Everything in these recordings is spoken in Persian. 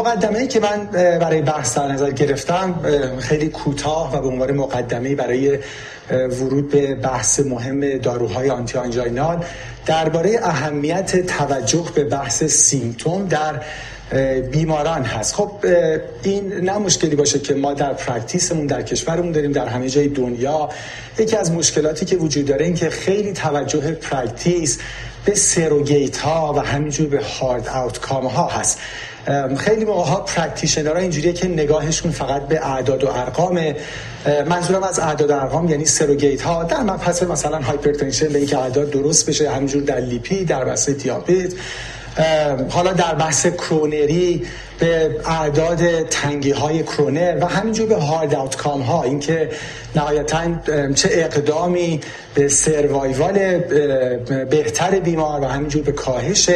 مقدمه که من برای بحث در نظر گرفتم خیلی کوتاه و به عنوان مقدمه برای ورود به بحث مهم داروهای آنتی آنژینال درباره اهمیت توجه به بحث symptom در بیماران هست. خب این نه مشکلی باشه که ما در practice مون در کشورمون داریم در همه جای دنیا. یکی از مشکلاتی که وجود داره این که خیلی توجه practice به surrogate ها و همینجور به hard outcome ها هست. خیلی موقع ها practitioner اینجوریه که نگاهشون فقط به اعداد و ارقام منظورم از اعداد و ارقام یعنی surrogate ها. در مبحث مثلا hypertension به اینکه اعداد درست بشه همینجور در lipid در بحث دیابت حالا در بحث کرونری به اعداد تنگی های کرونر و همینجور به hard outcome ها اینکه نهایتا چه اقدامی به survival بهتر بیمار و همینجور به کاهش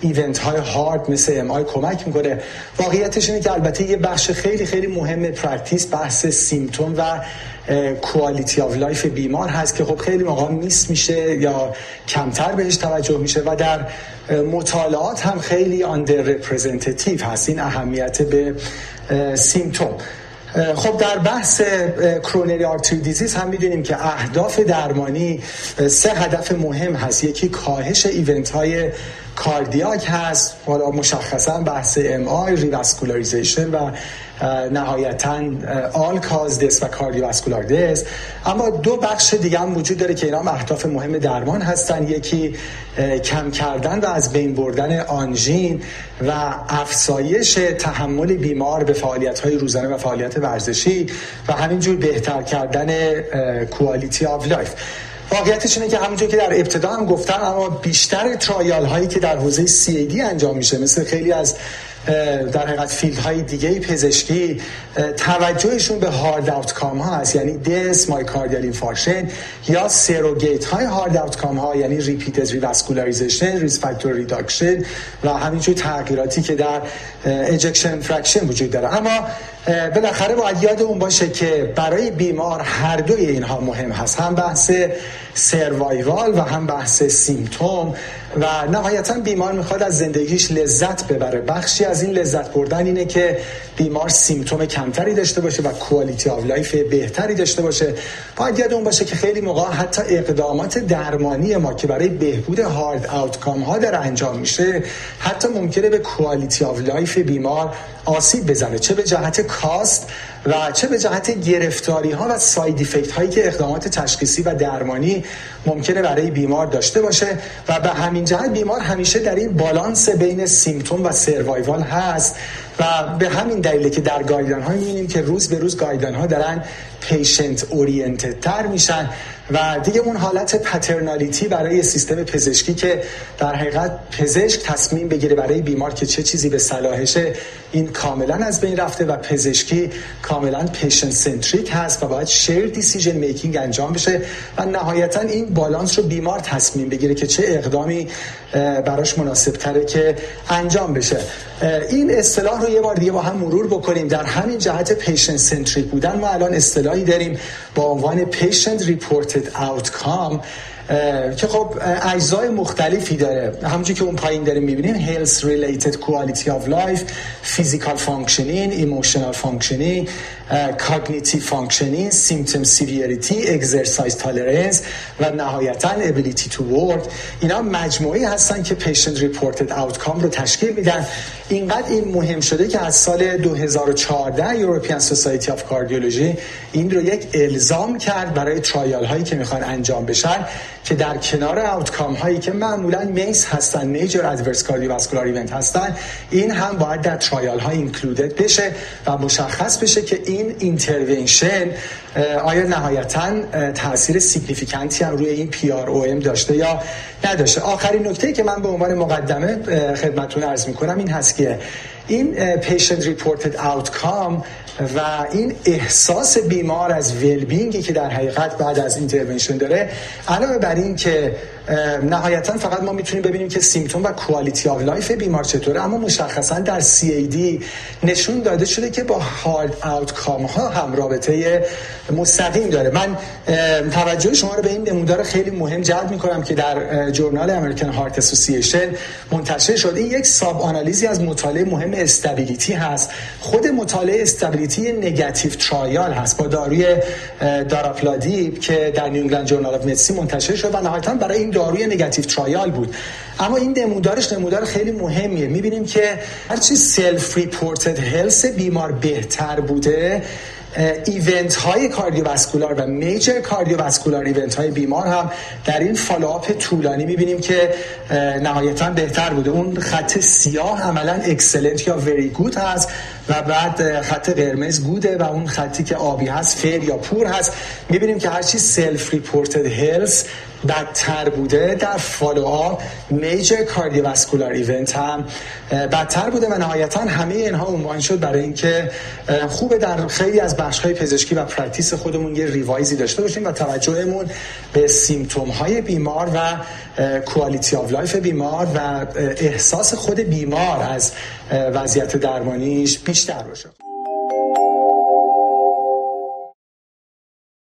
event های هارد مثل MI کمک می‌کنه. واقعیتش اینه که البته یه بخش خیلی خیلی مهم practice بحث symptom و quality of life بیمار هست که خب خیلی موقع miss میشه یا کمتر بهش توجه میشه و در مطالعات هم خیلی under representative هست. این اهمیت به symptom خب در بحث coronary artery disease هم می‌دونیم که اهداف درمانی سه هدف مهم هست. یکی کاهش event های cardiac هست. حالا مشخصا بحث MI و نهایتا all cause death و cardiovascular death. اما دو بخش دیگه هم وجود داره که اینا هم اهداف مهم درمان هستن. یکی کم کردن و از بین بردن آنژین و افزایش تحمل بیمار به فعالیت های روزانه و فعالیت ورزشی و همینجور بهتر کردن quality of life واقعیتش اینه که همونجور که در ابتدا هم گفتم اما بیشتر trial هایی که در حوزه CAD انجام میشه مثل خیلی از در حقیقت field های دیگه پزشکی توجهشون به hard outcome ها هست. یعنی death myocardial infarction یا surrogate های hard outcome ها یعنی repeated revascularization risk factor reduction و همینجور تغییراتی که در ejection fraction وجود داره. اما بالاخره باید یادمون باشه که برای بیمار هر دوی اینها مهم هست. هم بحث survival و هم بحث symptom و نهایتا بیمار می‌خواد از زندگیش لذت ببره. بخشی از این لذت بردن اینه که بیمار symptom کمتری داشته باشه و quality of life بهتری داشته باشه. باید یادمون باشه که خیلی موقع حتی اقدامات درمانی ما که برای بهبود hard outcome ها در انجام میشه حتی ممکنه به quality of life بیمار آسیب بزنه. چه به جهت cost و چه به جهت گرفتاری ها و side effect هایی که اقدامات تشخیصی و درمانی ممکنه برای بیمار داشته باشه و به همین جهت بیمار همیشه در این بالانس بین symptom و survival هست. و به همین دلیله که در guideline ها می‌بینیم که روز به روز guideline ها دارن patient oriented تر میشن و دیگه اون حالت paternality برای سیستم پزشکی که در حقیقت پزشک تصمیم بگیره برای بیمار که چه چیزی به صلاحشه این کاملا از بین رفته و پزشکی کاملا patient centric هست و باید shared decision making انجام بشه و نهایتا این بالانس رو بیمار تصمیم بگیره که چه اقدامی براش مناسب تره که انجام بشه. این اصطلاح رو یه بار دیگه با هم مرور بکنیم. در همین جهت patient centric بودن ما الان اصطلاحی داریم. با عنوان patient reported outcome که خب اجزای مختلفی داره همونجور که اون پایین داریم می‌بینیم health related quality of life physical functioning emotional functioning cognitive functioning symptom severity exercise tolerance و نهایتا ability to work اینا مجموعی هستن که patient reported outcome رو تشکیل میدن اینقدر این مهم شده که از سال 2014 European Society of Cardiology این رو یک الزام کرد برای trial هایی که می‌خوان انجام بشن که در کنار outcome هایی که معمولا MACE هستن major adverse cardiovascular event هستن این هم باید در trial ها included بشه و مشخص بشه که این intervention آیا نهایتا تاثیر significant ی هم روی این PROM داشته یا نداشته. آخرین نکته که من به عنوان مقدمه خدمتتون عرض می‌کنم این هست که این patient reported outcome و این احساس بیمار از well-being ی که در حقیقت بعد از intervention داره علاوه بر این که نهایتا فقط ما می‌تونیم ببینیم که symptom و quality of life بیمار چطوره اما مشخصا در CAD نشون داده شده که با hard outcome ها هم رابطه مستقیم داره. من توجه شما رو به این نمودار خیلی مهم جلب می‌کنم که در Journal American Heart Association منتشر شده. یک sub analysis ی از مطالعه مهم STABILITY هست. خود مطالعه STABILITY negative trial هست با داروی darapladib که در New England Journal of Medicine منتشر شد و نهایتا برای این داروی negative trial بود. اما این نمودارش نمودار خیلی مهمیه. می‌بینیم که هرچی self reported health بیمار بهتر بوده event های cardiovascular و major cardiovascular event های بیمار هم در این follow-up طولانی می‌بینیم که نهایتا بهتر بوده. اون خط سیاه عملا excellent یا very good هست و بعد خط قرمز good ه و اون خطی که آبی هست fair یا poor هست. می‌بینیم که هرچی self reported health بدتر بوده در follow-up major cardiovascular event هم بدتر بوده و نهایتا همه اینها عنوان شد برای اینکه خوبه در خیلی از بخش های پزشکی و practice خودمون یه revise ی داشته باشیم و توجهمون به symptom های بیمار و quality of life بیمار و احساس خود بیمار از وضعیت درمانیش بیشتر باشه.